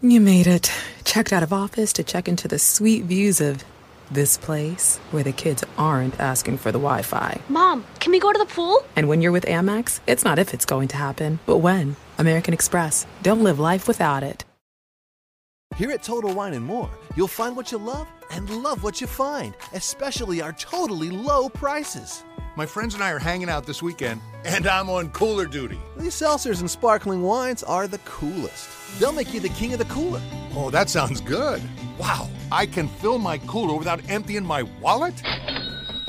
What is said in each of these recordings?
You made it. Checked out of office to check into the sweet views of this place where the kids aren't asking for the Wi Fi. Mom, can we go to the pool? And when you're with Amex, it's not if it's going to happen, but when. American Express. Don't live life without it. Here at Total Wine and More, you'll find what you love and love what you find, especially our totally low prices. My friends and I are hanging out this weekend, and I'm on cooler duty. These seltzers and sparkling wines are the coolest. They'll make you the king of the cooler. Oh, that sounds good. Wow, I can fill my cooler without emptying my wallet?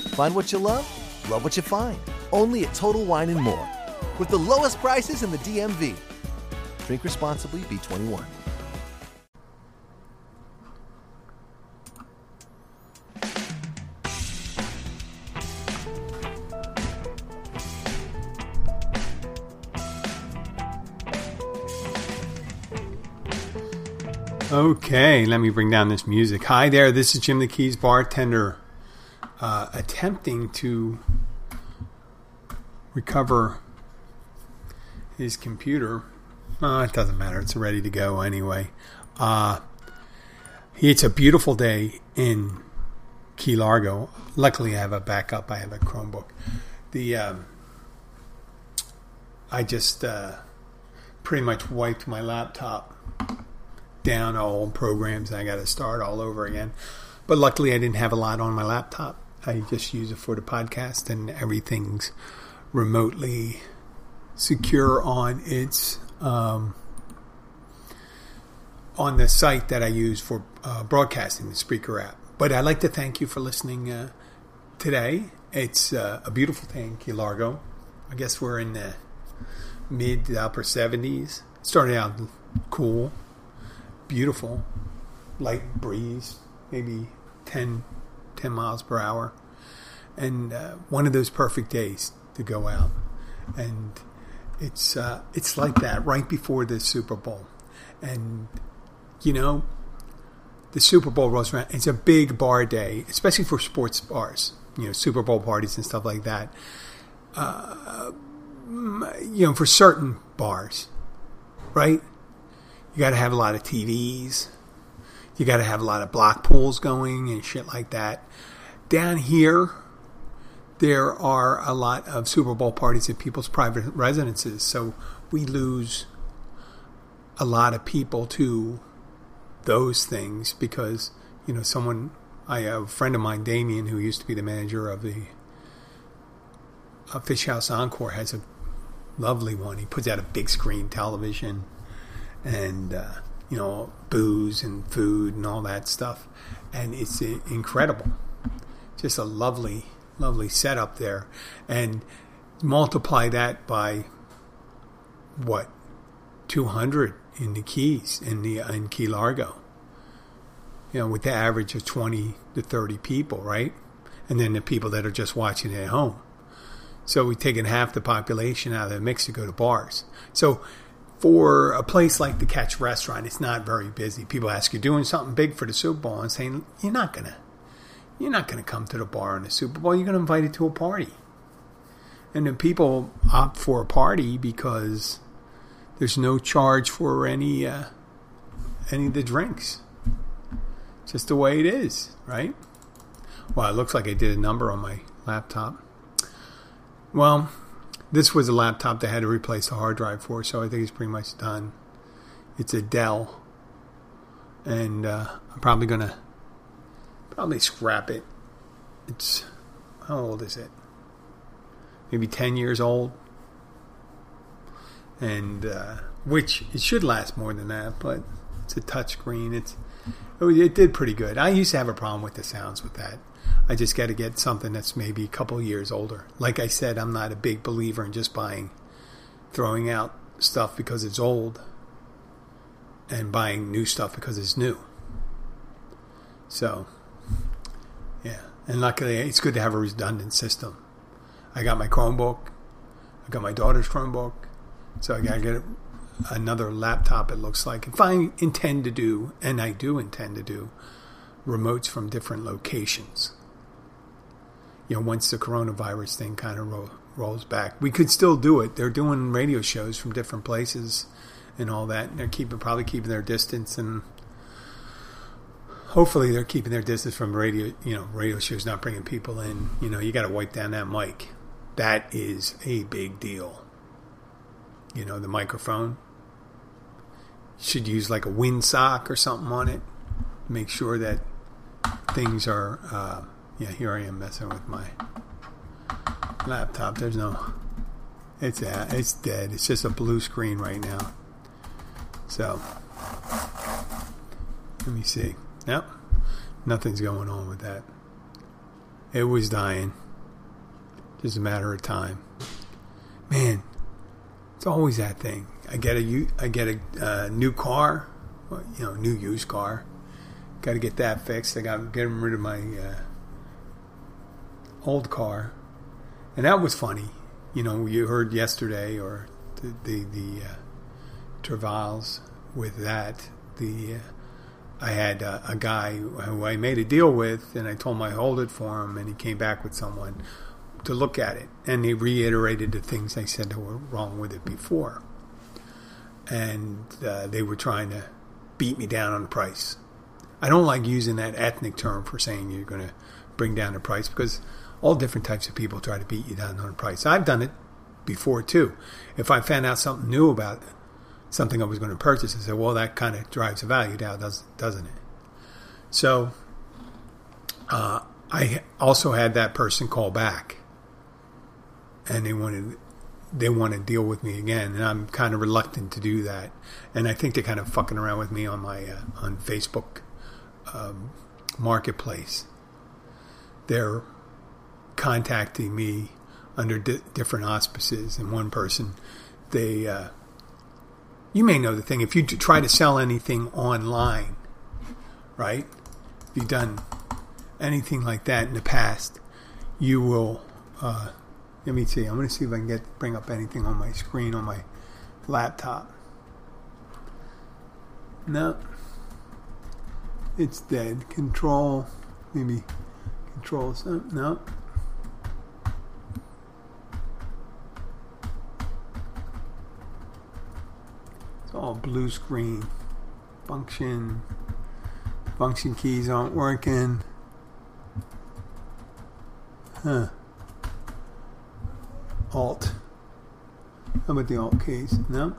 Find what you love, love what you find. Only at Total Wine and More. With the lowest prices in the DMV. Drink responsibly, B21. Okay, let me bring down this music. Hi there, this is Jim the Keys bartender, uh, attempting to recover his computer. Uh, it doesn't matter; it's ready to go anyway. Uh, it's a beautiful day in Key Largo. Luckily, I have a backup. I have a Chromebook. The um, I just uh, pretty much wiped my laptop down all programs. I got to start all over again. But luckily, I didn't have a lot on my laptop. I just use it for the podcast, and everything's remotely secure on its um, on the site that I use for uh, broadcasting the Spreaker app. But I'd like to thank you for listening uh, today. It's uh, a beautiful day in Key Largo. I guess we're in the mid to upper 70s. Started out cool, beautiful, light breeze, maybe 10, 10 miles per hour. And uh, one of those perfect days to go out. And it's uh, it's like that right before the Super Bowl. And, you know, the Super Bowl rolls around. It's a big bar day, especially for sports bars, you know, Super Bowl parties and stuff like that. Uh, you know, for certain bars, right? You got to have a lot of TVs. You got to have a lot of block pools going and shit like that. Down here, there are a lot of Super Bowl parties at people's private residences, so we lose a lot of people to those things because you know someone I have a friend of mine, Damien, who used to be the manager of the Fish House Encore, has a lovely one. He puts out a big screen television and uh, you know booze and food and all that stuff, and it's incredible. Just a lovely, lovely setup there, and multiply that by what 200 in the Keys in the in Key Largo. You know, with the average of 20 to 30 people, right? And then the people that are just watching at home. So we've taken half the population out of the mix to go to bars. So for a place like the Catch Restaurant, it's not very busy. People ask you doing something big for the Super Bowl and saying you're not gonna, you're not gonna come to the bar in the Super Bowl. You're gonna invite it to a party, and then people opt for a party because there's no charge for any uh, any of the drinks. Just the way it is, right? Well, it looks like I did a number on my laptop. Well, this was a laptop that had to replace the hard drive for, so I think it's pretty much done. It's a Dell, and uh, I'm probably gonna probably scrap it. It's how old is it? Maybe ten years old, and uh, which it should last more than that, but it's a touchscreen. It's it did pretty good. I used to have a problem with the sounds with that. I just got to get something that's maybe a couple years older. Like I said, I'm not a big believer in just buying, throwing out stuff because it's old and buying new stuff because it's new. So, yeah. And luckily, it's good to have a redundant system. I got my Chromebook, I got my daughter's Chromebook, so I got to get another laptop, it looks like. If I intend to do, and I do intend to do, remotes from different locations you know, once the coronavirus thing kind of ro- rolls back. We could still do it. They're doing radio shows from different places and all that. And they're keeping probably keeping their distance, and hopefully they're keeping their distance from radio. You know, radio shows not bringing people in. You know, you got to wipe down that mic. That is a big deal. You know, the microphone should use like a windsock or something on it. Make sure that things are. Uh, yeah, here I am messing with my laptop. There's no. It's uh, it's dead. It's just a blue screen right now. So let me see. Yep, nothing's going on with that. It was dying. Just a matter of time. Man, it's always that thing. I get a I get a uh, new car, you know, new used car. Got to get that fixed. I got get rid of my uh, old car, and that was funny. You know, you heard yesterday or the the, the uh, travails with that. The uh, I had uh, a guy who I made a deal with, and I told him I hold it for him, and he came back with someone to look at it, and he reiterated the things I said that were wrong with it before, and uh, they were trying to beat me down on the price. I don't like using that ethnic term for saying you're going to bring down the price because all different types of people try to beat you down on price. I've done it before too. If I found out something new about something I was going to purchase, I said, well, that kind of drives the value down, doesn't it? So uh, I also had that person call back, and they wanted they want to deal with me again, and I'm kind of reluctant to do that. And I think they're kind of fucking around with me on my uh, on Facebook um, Marketplace. They're contacting me under di- different auspices, and one person they uh, you may know the thing if you try to sell anything online, right? If you've done anything like that in the past, you will. Uh, let me see. I'm going to see if I can get bring up anything on my screen on my laptop. No, it's dead. Control, maybe control. Some, no. Blue screen. Function. Function keys aren't working. Huh. Alt. How about the Alt keys? No.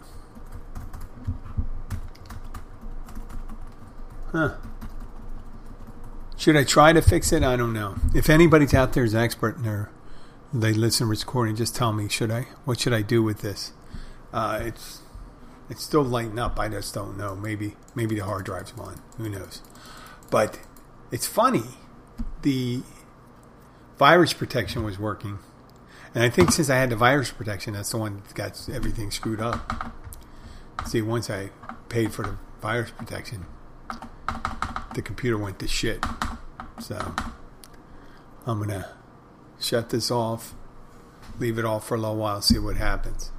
Huh. Should I try to fix it? I don't know. If anybody's out there is expert and they they listen recording, just tell me. Should I? What should I do with this? Uh, it's it's still lighting up. I just don't know. Maybe maybe the hard drive's gone. Who knows? But it's funny. The virus protection was working, and I think since I had the virus protection, that's the one that got everything screwed up. See, once I paid for the virus protection, the computer went to shit. So I'm gonna shut this off, leave it off for a little while, see what happens.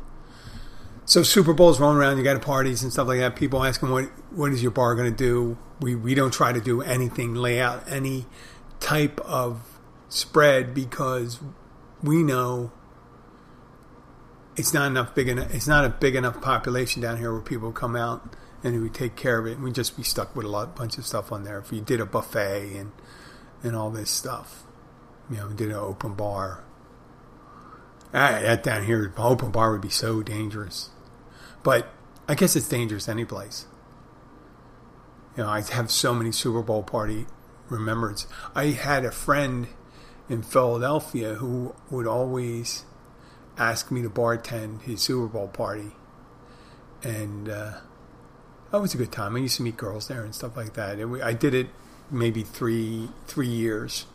So Super Bowl's rolling around. You got parties and stuff like that. People asking what what is your bar going to do? We we don't try to do anything, lay out any type of spread because we know it's not enough big enough. It's not a big enough population down here where people come out and we take care of it. And we just be stuck with a lot bunch of stuff on there. If you did a buffet and and all this stuff, you know, we did an open bar. Ah, that down here, open bar would be so dangerous. But I guess it's dangerous any place. You know, I have so many Super Bowl party remembrance. I had a friend in Philadelphia who would always ask me to bartend his Super Bowl party, and uh, that was a good time. I used to meet girls there and stuff like that. We, I did it maybe three three years,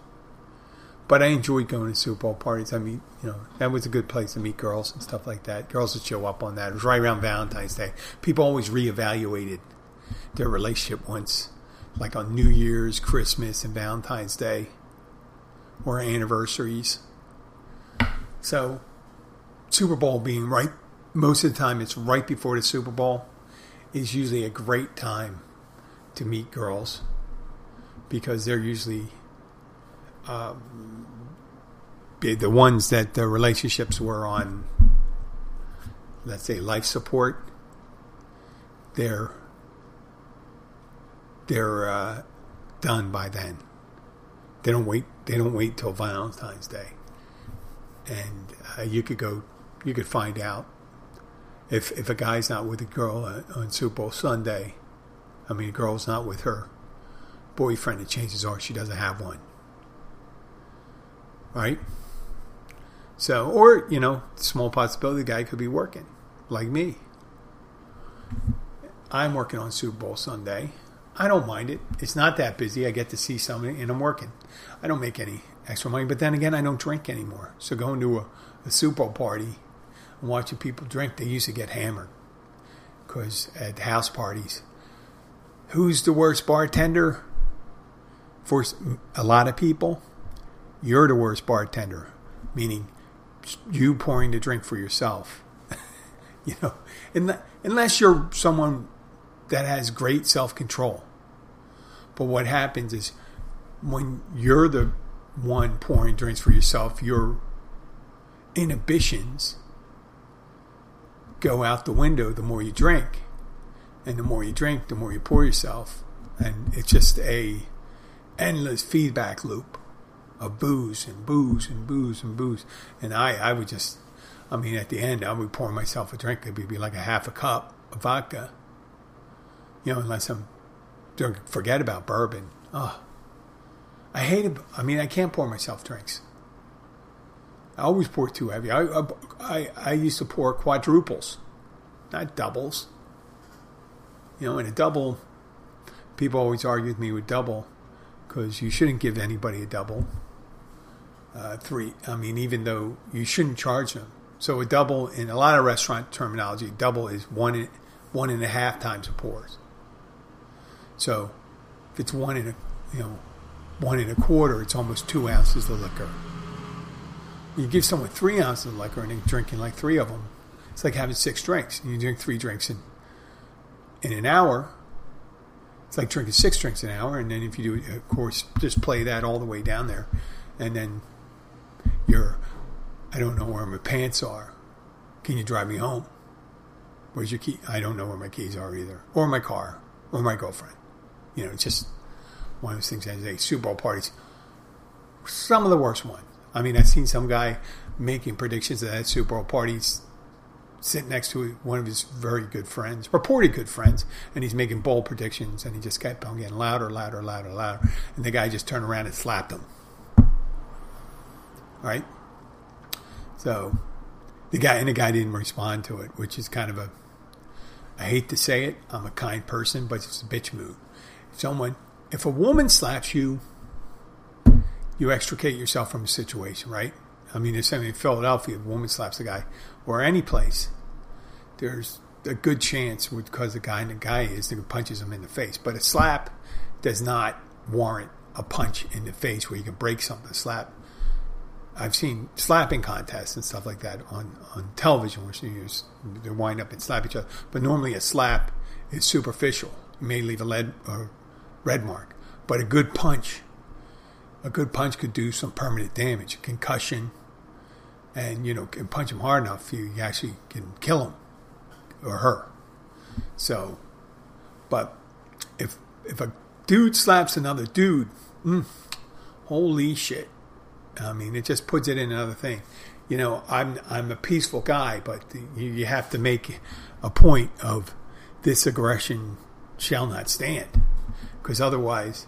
but I enjoyed going to Super Bowl parties. I mean, you know, that was a good place to meet girls and stuff like that. Girls would show up on that. It was right around Valentine's Day. People always reevaluated their relationship once, like on New Year's, Christmas, and Valentine's Day, or anniversaries. So, Super Bowl being right, most of the time it's right before the Super Bowl, is usually a great time to meet girls because they're usually um, the ones that the relationships were on, let's say, life support, they're they're uh, done by then. They don't wait. They don't wait till Valentine's Day, and uh, you could go. You could find out if if a guy's not with a girl uh, on Super Bowl Sunday. I mean, a girl's not with her boyfriend. The chances are she doesn't have one. Right. So, or you know, small possibility the guy could be working, like me. I'm working on Super Bowl Sunday. I don't mind it. It's not that busy. I get to see somebody and I'm working. I don't make any extra money, but then again, I don't drink anymore. So going to a, a Super Bowl party and watching people drink, they used to get hammered. Because at house parties, who's the worst bartender? For a lot of people, you're the worst bartender, meaning you pouring the drink for yourself. you know, unless you're someone that has great self control. But what happens is when you're the one pouring drinks for yourself, your inhibitions go out the window the more you drink. And the more you drink, the more you pour yourself. And it's just a endless feedback loop of booze and booze and booze and booze. And I, I would just, I mean, at the end, I would pour myself a drink. It would be like a half a cup of vodka. You know, unless I'm, don't forget about bourbon. Oh, I hate it. I mean, I can't pour myself drinks. I always pour too heavy. I, I, I used to pour quadruples, not doubles. You know, in a double, people always argue with me with double because you shouldn't give anybody a double. Uh, three, I mean, even though you shouldn't charge them. So a double, in a lot of restaurant terminology, double is one one and a half times a pours. So if it's one and a you know one and a quarter, it's almost two ounces of liquor. You give someone three ounces of liquor and they're drinking like three of them. It's like having six drinks. You drink three drinks in in an hour. It's like drinking six drinks an hour, and then if you do, of course, just play that all the way down there, and then you're, I don't know where my pants are. Can you drive me home? Where's your key? I don't know where my keys are either, or my car, or my girlfriend. You know, it's just one of those things. As a Super Bowl parties, some of the worst ones. I mean, I've seen some guy making predictions at Super Bowl parties sitting next to one of his very good friends, reported good friends, and he's making bold predictions, and he just kept on getting louder, louder, louder, louder, and the guy just turned around and slapped him. Right? So the guy and the guy didn't respond to it, which is kind of a I hate to say it, I'm a kind person, but it's a bitch move. Someone if a woman slaps you, you extricate yourself from a situation, right? I mean, if something in Philadelphia, a woman slaps a guy, or any place, there's a good chance because the guy and the guy is that punches him in the face. But a slap does not warrant a punch in the face where you can break something. A slap. I've seen slapping contests and stuff like that on, on television where seniors they wind up and slap each other. But normally a slap is superficial. May leave a lead or red mark. But a good punch, a good punch could do some permanent damage, concussion, and you know, can punch him hard enough, you actually can kill him or her. So, but if if a dude slaps another dude, mm, holy shit! I mean, it just puts it in another thing. You know, I'm I'm a peaceful guy, but you, you have to make a point of this aggression shall not stand because otherwise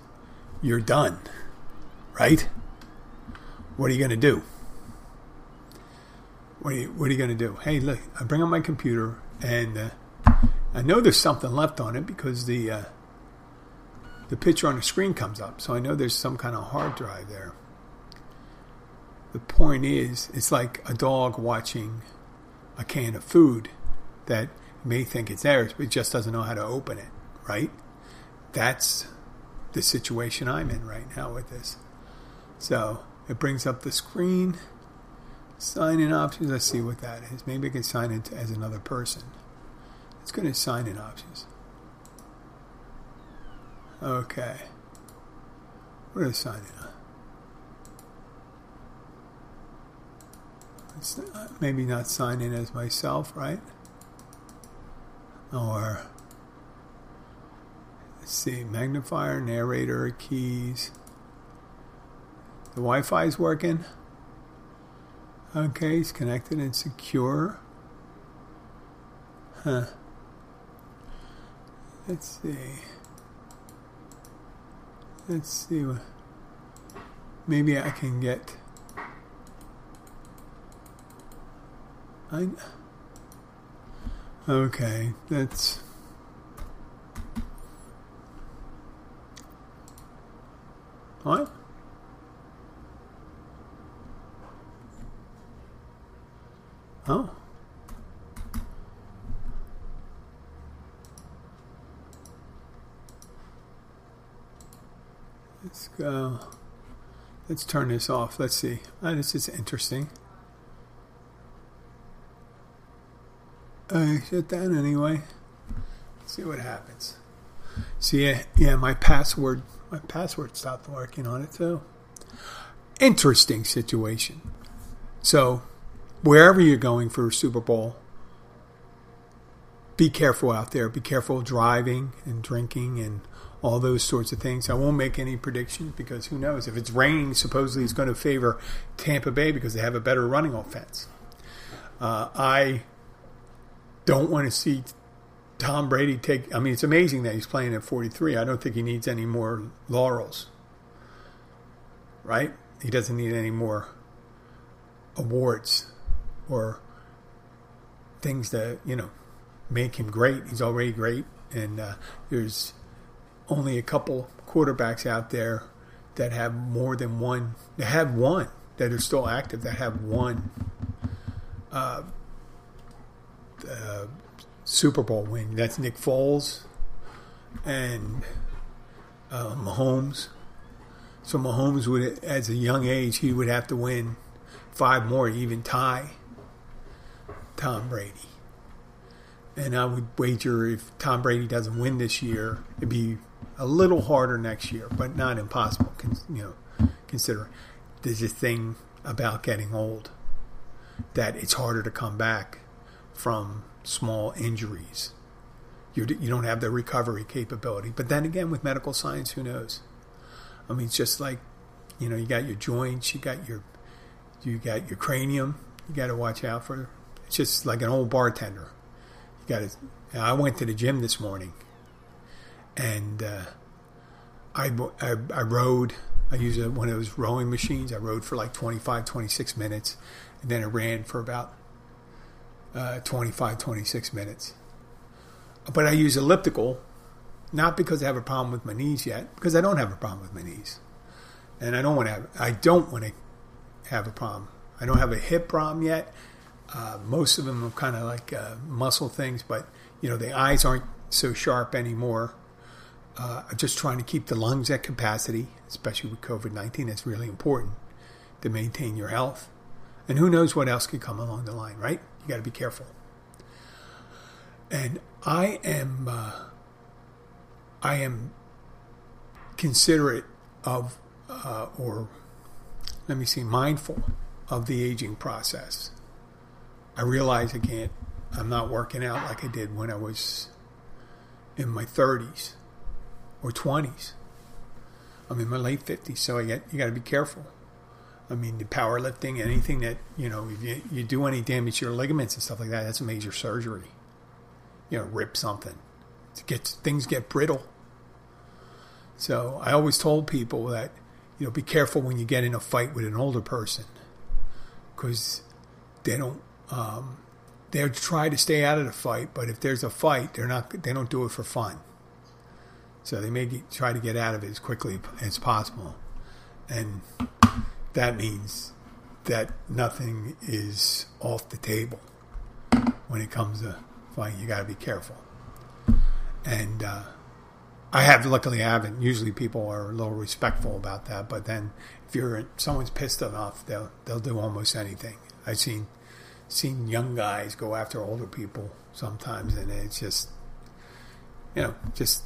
you're done, right? What are you going to do? What are you, what are you going to do? Hey, look, I bring up my computer and uh, I know there's something left on it because the uh, the picture on the screen comes up, so I know there's some kind of hard drive there. The point is, it's like a dog watching a can of food that may think it's theirs, but just doesn't know how to open it, right? that's the situation I'm in right now with this. So it brings up the screen, sign in options. Let's see what that is. Maybe I can sign in as another person. Let's go to sign in options. Okay. We're going to sign in? It's maybe not sign in as myself, right? Or Let's see, magnifier, narrator, keys. The Wi-Fi is working. Okay, it's connected and secure. Huh. Let's see. Let's see. What maybe I can get. I. Okay, that's. What? Oh. Let's go. Let's turn this off. Let's see. Oh, this is interesting. I shut down anyway. Let's see what happens. See, yeah, yeah, my password, my password stopped working on it too. Interesting situation. So, wherever you're going for Super Bowl, be careful out there. Be careful driving and drinking and all those sorts of things. I won't make any predictions because who knows? If it's raining, supposedly it's going to favor Tampa Bay because they have a better running offense. Uh, I don't want to see Tom Brady take. I mean, it's amazing that he's playing at 43. I don't think he needs any more laurels, right? He doesn't need any more awards or things that, you know, make him great. He's already great. And uh, there's only a couple quarterbacks out there that have more than one, that have one, that are still active, that have one uh, uh, Super Bowl win. That's Nick Foles and uh, Mahomes. So Mahomes would, as a young age, he would have to win five more, even tie Tom Brady. And I would wager if Tom Brady doesn't win this year, it'd be a little harder next year, but not impossible. You know, consider there's a thing about getting old that it's harder to come back from small injuries. You you don't have the recovery capability. But then again, with medical science, who knows? I mean, it's just like you know, you got your joints, you got your you got your cranium. You got to watch out for. It's just like an old bartender. You got to. I went to the gym this morning and uh, I, I, I, rode. I used one of those rowing machines. I rode for like 25, 26 minutes, and then I ran for about uh, 25, 26 minutes. But I use elliptical, not because I have a problem with my knees yet, because I don't have a problem with my knees, and I don't want to have. I don't want to have a problem. I don't have a hip problem yet. Uh, most of them are kind of like uh, muscle things, but you know the eyes aren't so sharp anymore uh, just trying to keep the lungs at capacity, especially with COVID 19. It's really important to maintain your health. And who knows what else could come along the line, right? You got to be careful. And I am, uh, I am considerate of, uh, or let me see, mindful of the aging process. I realize I can't, I'm not working out like I did when I was in my 30s or 20s. I'm in my late 50s, so I get you got to be careful. I mean, the powerlifting, anything that you know, if you, you do any damage to your ligaments and stuff like that, that's a major surgery. You know, rip something, to get things get brittle. So I always told people that you know, be careful when you get in a fight with an older person, because they don't. Um, they'll try to stay out of the fight, but if there's a fight, they're not. They don't do it for fun. So they may get, try to get out of it as quickly as possible. And that means that nothing is off the table when it comes to fighting. You got to be careful. And uh, I have, luckily, I haven't. Usually, people are a little respectful about that. But then, if you're someone's pissed enough, they'll they'll do almost anything. I've seen seen young guys go after older people sometimes, and it's just you know just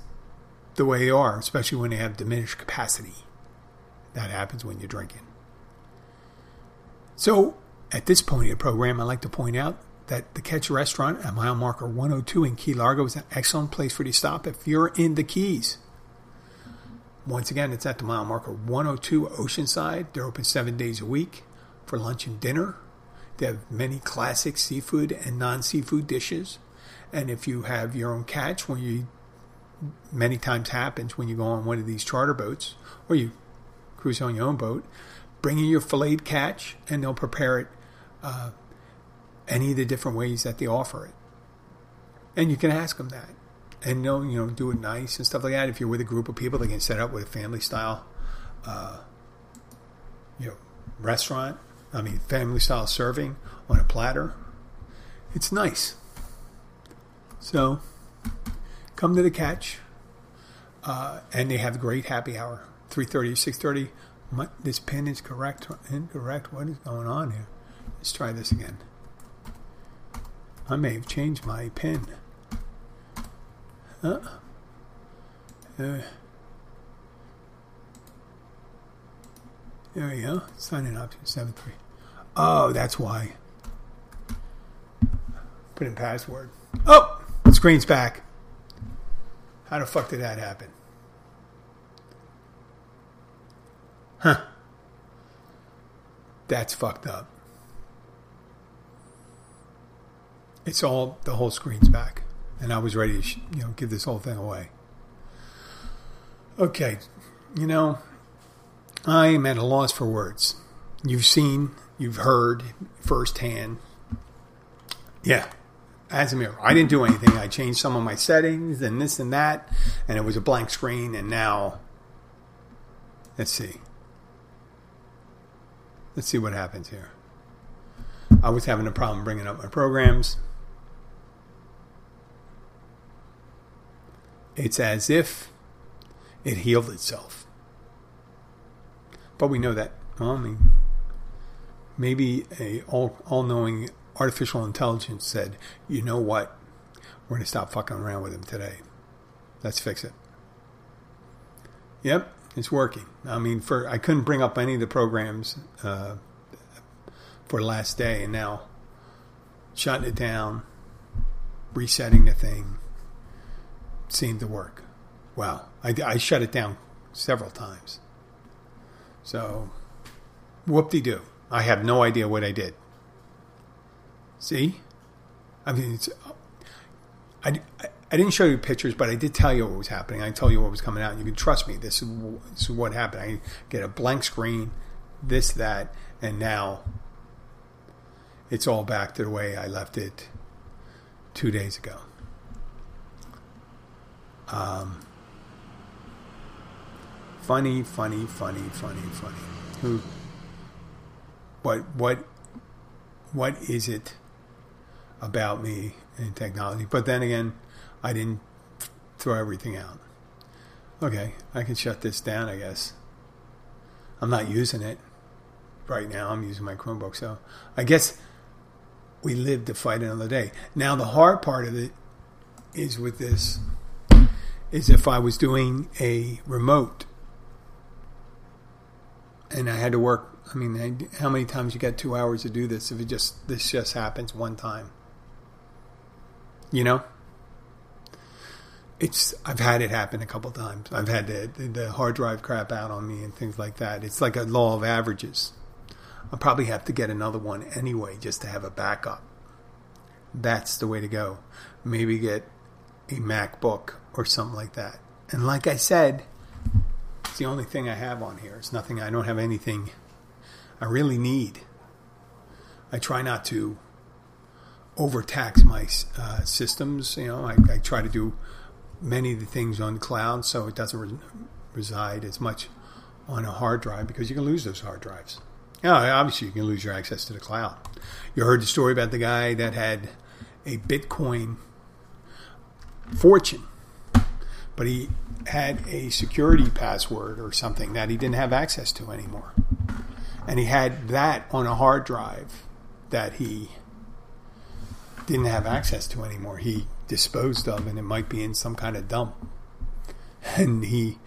the way you are, especially when you have diminished capacity. That happens when you're drinking. So, at this point in the program, I'd like to point out that the Catch Restaurant at mile marker 102 in Key Largo is an excellent place for you to stop if you're in the Keys. Once again, it's at the mile marker 102 Oceanside. They're open seven days a week for lunch and dinner. They have many classic seafood and non seafood dishes. And if you have your own catch, when you many times happens when you go on one of these charter boats or you cruise on your own boat, bring in your filleted catch and they'll prepare it uh, any of the different ways that they offer it. And you can ask them that. And they'll, you know, do it nice and stuff like that. If you're with a group of people, they can set up with a family style, uh, you know, restaurant. I mean, family style serving on a platter. It's nice. So, come to the catch. Uh, and they have great happy hour, 3.30 6.30. My, this pin is correct incorrect. What is going on here? Let's try this again. I may have changed my pin. Uh, uh, there we go. Sign in option 7 3. Oh, that's why. Put in password. Oh, screen's back. How the fuck did that happen? Huh. That's fucked up. It's all, the whole screen's back. And I was ready to, you know, give this whole thing away. Okay. You know, I am at a loss for words. You've seen, you've heard firsthand. Yeah, as a mirror. I didn't do anything. I changed some of my settings and this and that, and it was a blank screen. And now, let's see. Let's see what happens here. I was having a problem bringing up my programs. It's as if it healed itself. But we know that, well, I mean, maybe a all all knowing artificial intelligence said, you know what? We're going to stop fucking around with him today. Let's fix it. Yep, it's working. I mean, for I couldn't bring up any of the programs uh, for last day, and now shutting it down, resetting the thing seemed to work. Wow, I, I shut it down several times. So, whoop de doo. I have no idea what I did. See? I mean, it's. I, I didn't show you pictures, but I did tell you what was happening. I told you what was coming out. You can trust me. This is, this is what happened. I get a blank screen, this, that, and now it's all back to the way I left it two days ago. Um, funny, funny, funny, funny, funny. Who? What? What? What is it? About me and technology. But then again, I didn't throw everything out. Okay, I can shut this down, I guess. I'm not using it right now. I'm using my Chromebook. So I guess we live to fight another day. Now, the hard part of it is with this is if I was doing a remote and I had to work. I mean, how many times you got two hours to do this if it just this just happens one time? You know, it's I've had it happen a couple times. I've had the, the hard drive crap out on me and things like that. It's like a law of averages. I'll probably have to get another one anyway just to have a backup. That's the way to go. Maybe get a MacBook or something like that. And like I said, it's the only thing I have on here. It's nothing. I don't have anything I really need. I try not to overtax my uh, systems. You know, I, I, try to do many of the things on the cloud so it doesn't re- reside as much on a hard drive because you can lose those hard drives. Yeah, obviously you can lose your access to the cloud. You heard the story about the guy that had a Bitcoin fortune, but he had a security password or something that he didn't have access to anymore. And he had that on a hard drive that he didn't have access to anymore. He disposed of, and it might be in some kind of dump. And he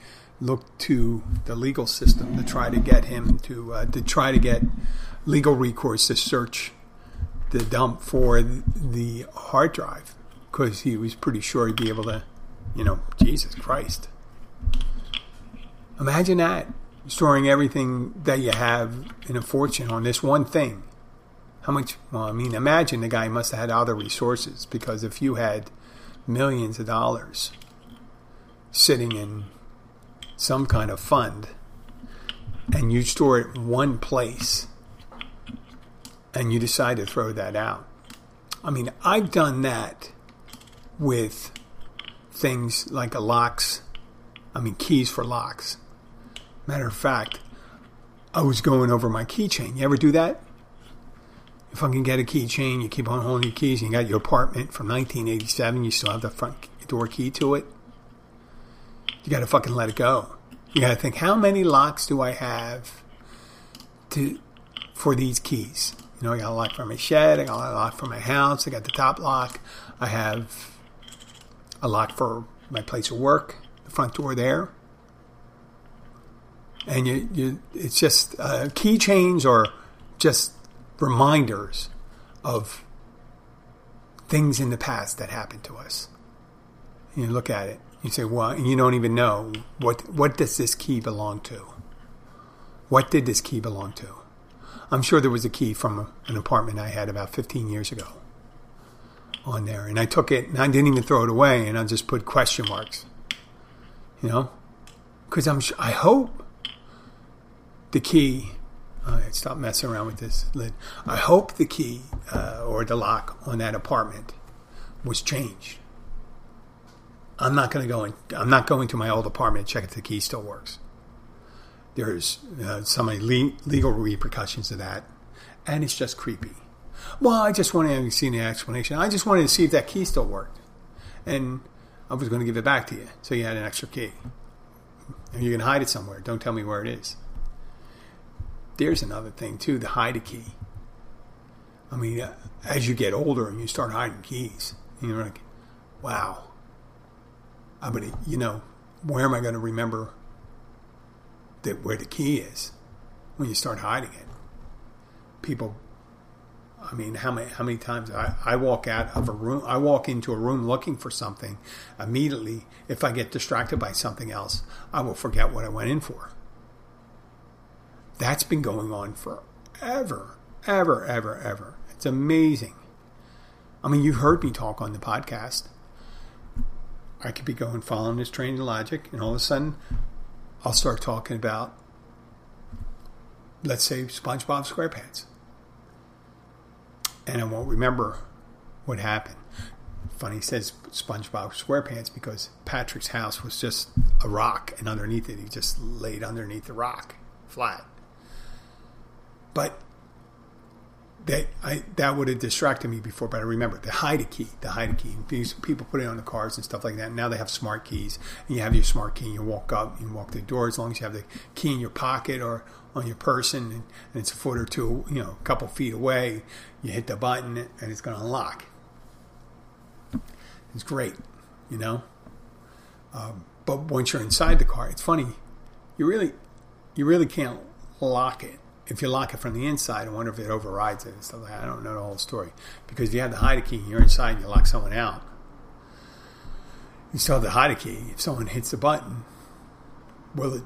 looked to the legal system to try to get him to uh, to try to get legal recourse to search the dump for the hard drive because he was pretty sure he'd be able to, you know, Jesus Christ. Imagine that storing everything that you have in a fortune on this one thing. How much? Well, I mean, imagine the guy must have had other resources because if you had millions of dollars sitting in some kind of fund and you store it one place and you decide to throw that out. I mean, I've done that with things like a locks, I mean, keys for locks. Matter of fact, I was going over my keychain. You ever do that? If I can get a keychain, you keep on holding your keys. You got your apartment from 1987. You still have the front door key to it. You got to fucking let it go. You got to think, how many locks do I have to for these keys? You know, I got a lock for my shed. I got a lock for my house. I got the top lock. I have a lock for my place of work, the front door there and you, you it's just uh, keychains or just reminders of things in the past that happened to us. And you look at it, you say, "Well," and you don't even know what what does this key belong to? What did this key belong to? I'm sure there was a key from an apartment I had about 15 years ago on there, and I took it and I didn't even throw it away, and I just put question marks. You know, because I'm I hope the key. Uh, stop messing around with this lid. I hope the key uh, or the lock on that apartment was changed. I'm not going to go in. I'm not going to my old apartment to check if the key still works. There's uh, some le- legal repercussions of that, and it's just creepy. Well, I just wanted to see the explanation. I just wanted to see if that key still worked, and I was going to give it back to you, so you had an extra key. And you can hide it somewhere. Don't tell me where it is there's another thing too the hide a key. I mean, uh, as you get older and you start hiding keys, you're like, wow. I mean, you know, where am I going to remember that where the key is when you start hiding it? People, I mean, how many how many times I, I walk out of a room, I walk into a room looking for something. Immediately, if I get distracted by something else, I will forget what I went in for. That's been going on forever, ever, ever, ever. It's amazing. I mean, you've heard me talk on the podcast. I could be going following this train of logic, and all of a sudden, I'll start talking about, let's say, SpongeBob SquarePants. And I won't remember what happened. Funny says SpongeBob SquarePants because Patrick's house was just a rock, and underneath it, he just laid underneath the rock, flat. But that I that would have distracted me before, but I remember the hide a key, the hide key. These people put it on the cars and stuff like that. Now they have smart keys, and you have your smart key. and You walk up, you walk the door as long as you have the key in your pocket or on your person, and, and it's a foot or two, you know, a couple feet away. You hit the button, and it's going to unlock. It's great, you know. Um, but once you're inside the car, it's funny. You really, you really can't lock it if you lock it from the inside, I wonder if it overrides it. I don't know the whole story. Because if you have the hide key and you're inside and you lock someone out, you still have the hide key. If someone hits the button, will it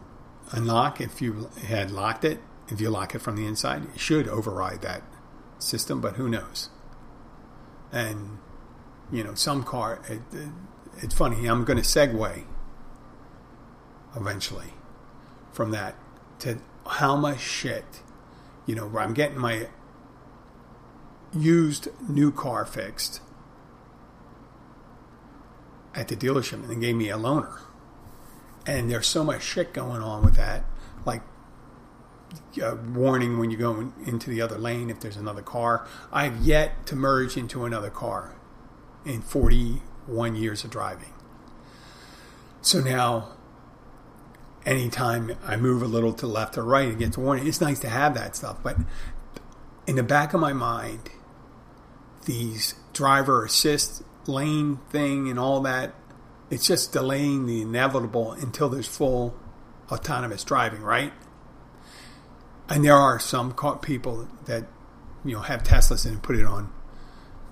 unlock if you had locked it? If you lock it from the inside, it should override that system, but who knows? And, you know, some car, it, it, it's funny, I'm going to segue eventually from that to how much shit you know, where I'm getting my used new car fixed at the dealership and they gave me a loaner. And there's so much shit going on with that, like a warning when you go into the other lane if there's another car. I've yet to merge into another car in 41 years of driving. So now anytime I move a little to left or right, it gets warning. It's nice to have that stuff, but in the back of my mind, these driver assist lane thing and all that, it's just delaying the inevitable until there's full autonomous driving, right? And there are some people that you know have Teslas and put it on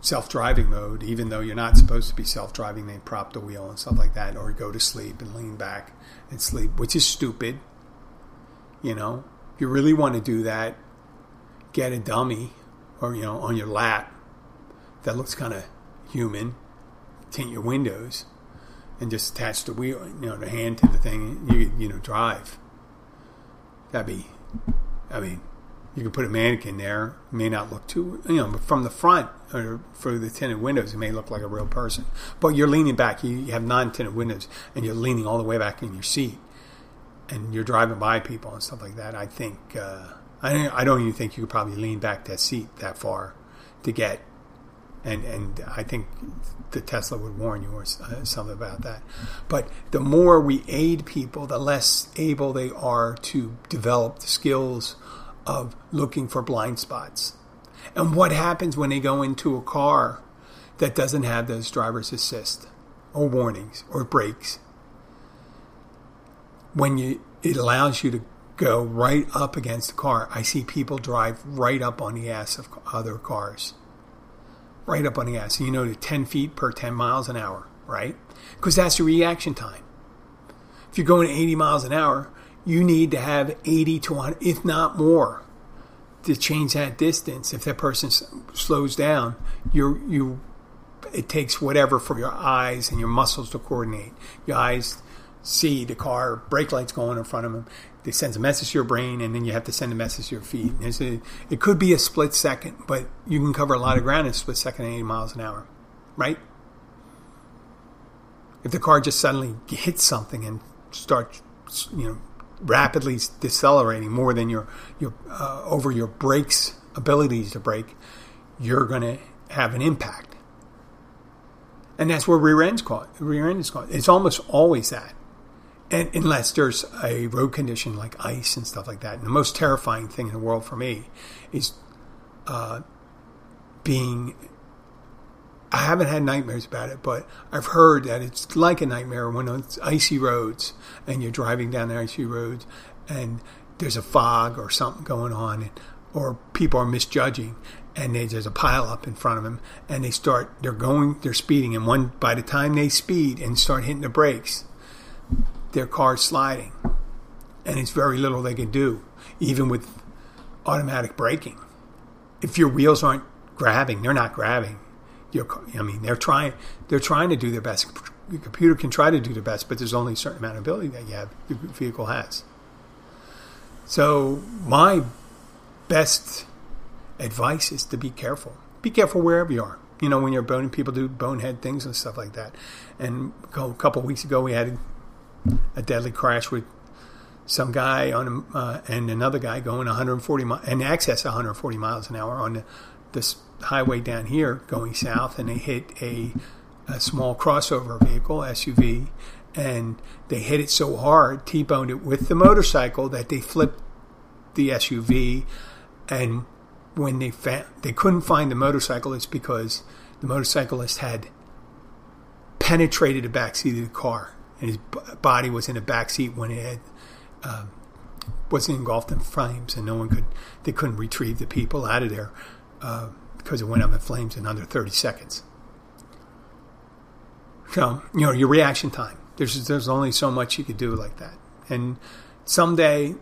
self-driving mode, even though you're not supposed to be self-driving. They prop the wheel and stuff like that, or go to sleep and lean back and sleep, which is stupid. You know, if you really want to do that, get a dummy or, you know, on your lap that looks kind of human, tint your windows, and just attach the wheel, you know, the hand to the thing, you, you know, drive. That'd be, I mean, you can put a mannequin there. It may not look too, you know, but from the front or through the tinted windows, it may look like a real person. But you're leaning back. You, you have non-tinted windows, and you're leaning all the way back in your seat, and you're driving by people and stuff like that. I think uh, I, I don't even think you could probably lean back that seat that far to get. And and I think the Tesla would warn you or uh, something about that. But the more we aid people, the less able they are to develop the skills of looking for blind spots. And what happens when they go into a car that doesn't have those driver's assist or warnings or brakes? When you it allows you to go right up against the car. I see people drive right up on the ass of other cars. Right up on the ass. You know, to 10 feet per 10 miles an hour, right? Because that's your reaction time. If you're going 80 miles an hour, you need to have 80 to 100, if not more, to change that distance. If that person slows down, you you it takes whatever for your eyes and your muscles to coordinate. Your eyes see the car brake lights going in front of them. It sends a message to your brain, and then you have to send a message to your feet. A, it could be a split second, but you can cover a lot of ground in a split second at 80 miles an hour, right? If the car just suddenly hits something and starts, you know, rapidly decelerating more than your your uh, over your brakes abilities to brake, you're going to have an impact. And that's where rear end's caught. Rear end is caught. It's almost always that. And unless there's a road condition like ice and stuff like that. And the most terrifying thing in the world for me is uh, being I haven't had nightmares about it, but I've heard that it's like a nightmare when it's icy roads and you're driving down the icy roads and there's a fog or something going on, and, or people are misjudging and they, there's a pile up in front of them and they start they're going they're speeding and one by the time they speed and start hitting the brakes, their car's sliding, and it's very little they can do, even with automatic braking. If your wheels aren't grabbing, they're not grabbing your, I mean, they're trying they're trying to do their best. Your computer can try to do their best, but there's only a certain amount of ability that you have the vehicle has. So my best advice is to be careful. Be careful wherever you are. You know, when you're boning, people do bonehead things and stuff like that. And a couple weeks ago, we had a deadly crash with some guy on uh, and another guy going 140 miles excess of 140 miles an hour on the, this highway down here going south, and they hit a, a small crossover vehicle SUV, and they hit it so hard, T-boned it with the motorcycle that they flipped the SUV, and when they found they couldn't find the motorcyclist because the motorcyclist had penetrated the back seat of the car, and his body was in the back seat when it had. Um, was engulfed in flames, and no one could. They couldn't retrieve the people out of there. Uh, because it went up in flames in under 30 seconds. So, you know, your reaction time. There's there's only so much you could do like that. And someday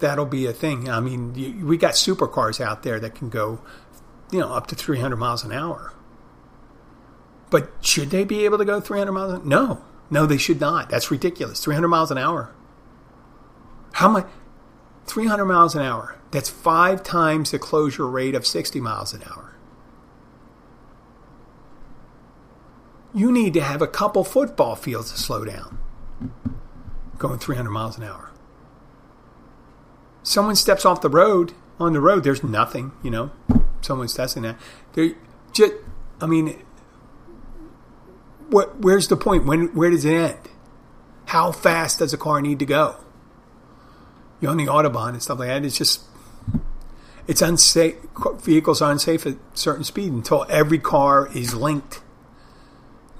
that'll be a thing. I mean, you, we got supercars out there that can go, you know, up to 300 miles an hour. But should they be able to go 300 miles? An, no, no, they should not. That's ridiculous. 300 miles an hour. How much? 300 miles an hour. That's five times the closure rate of 60 miles an hour. You need to have a couple football fields to slow down going 300 miles an hour. Someone steps off the road, on the road, there's nothing, you know. Someone's testing that. They just, I mean, what, where's the point? When, where does it end? How fast does a car need to go? You're on the Autobahn and stuff like that. It's just it's unsafe. Vehicles are unsafe at certain speed until every car is linked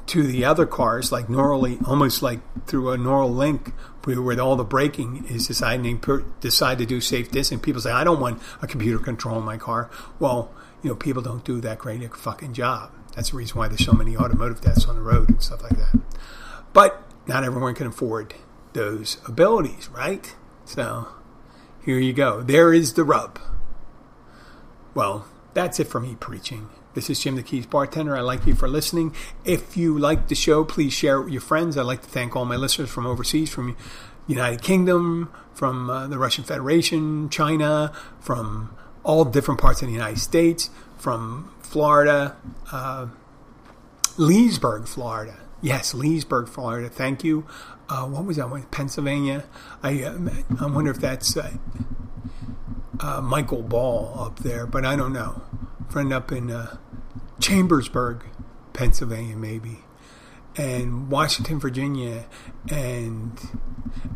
to the other cars, like neurally, almost like through a neural link, where all the braking is deciding decide to do safe distance. People say, "I don't want a computer controlling my car." Well, you know, people don't do that great a fucking job. That's the reason why there's so many automotive deaths on the road and stuff like that. But not everyone can afford those abilities, right? So here you go. There is the rub. Well, that's it for me preaching. This is Jim the Keys bartender. I like you for listening. If you like the show, please share it with your friends. I'd like to thank all my listeners from overseas, from United Kingdom, from uh, the Russian Federation, China, from all different parts of the United States, from Florida, uh, Leesburg, Florida. Yes, Leesburg, Florida. Thank you. Uh, what was that one? Pennsylvania. I uh, I wonder if that's uh, uh, Michael Ball up there, but I don't know. Friend up in uh, Chambersburg, Pennsylvania, maybe, and Washington, Virginia, and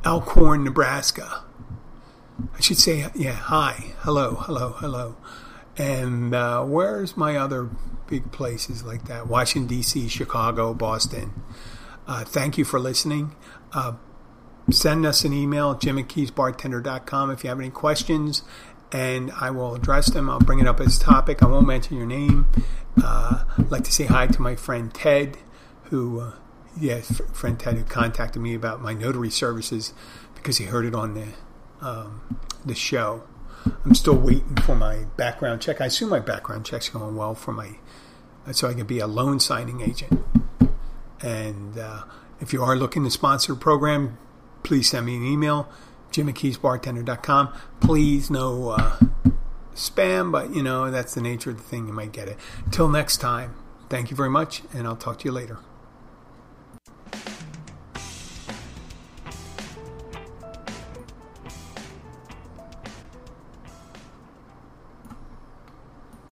Elkhorn, Nebraska. I should say, yeah, hi, hello, hello, hello. And where's my other big places like that? Washington, D.C., Chicago, Boston. Uh, thank you for listening. Uh, send us an email, jim at keysbartender.com, if you have any questions, and I will address them. I'll bring it up as a topic. I won't mention your name. Uh, I'd like to say hi to my friend Ted, who, uh, yes, friend Ted, who contacted me about my notary services because he heard it on the um, the show. I'm still waiting for my background check. I assume my background check's going well for my, so I can be a loan signing agent. And uh, if you are looking to sponsor a program, please send me an email, jim at keysbartender.com. Please, no uh, spam, but you know, that's the nature of the thing. You might get it. Till next time, thank you very much, and I'll talk to you later.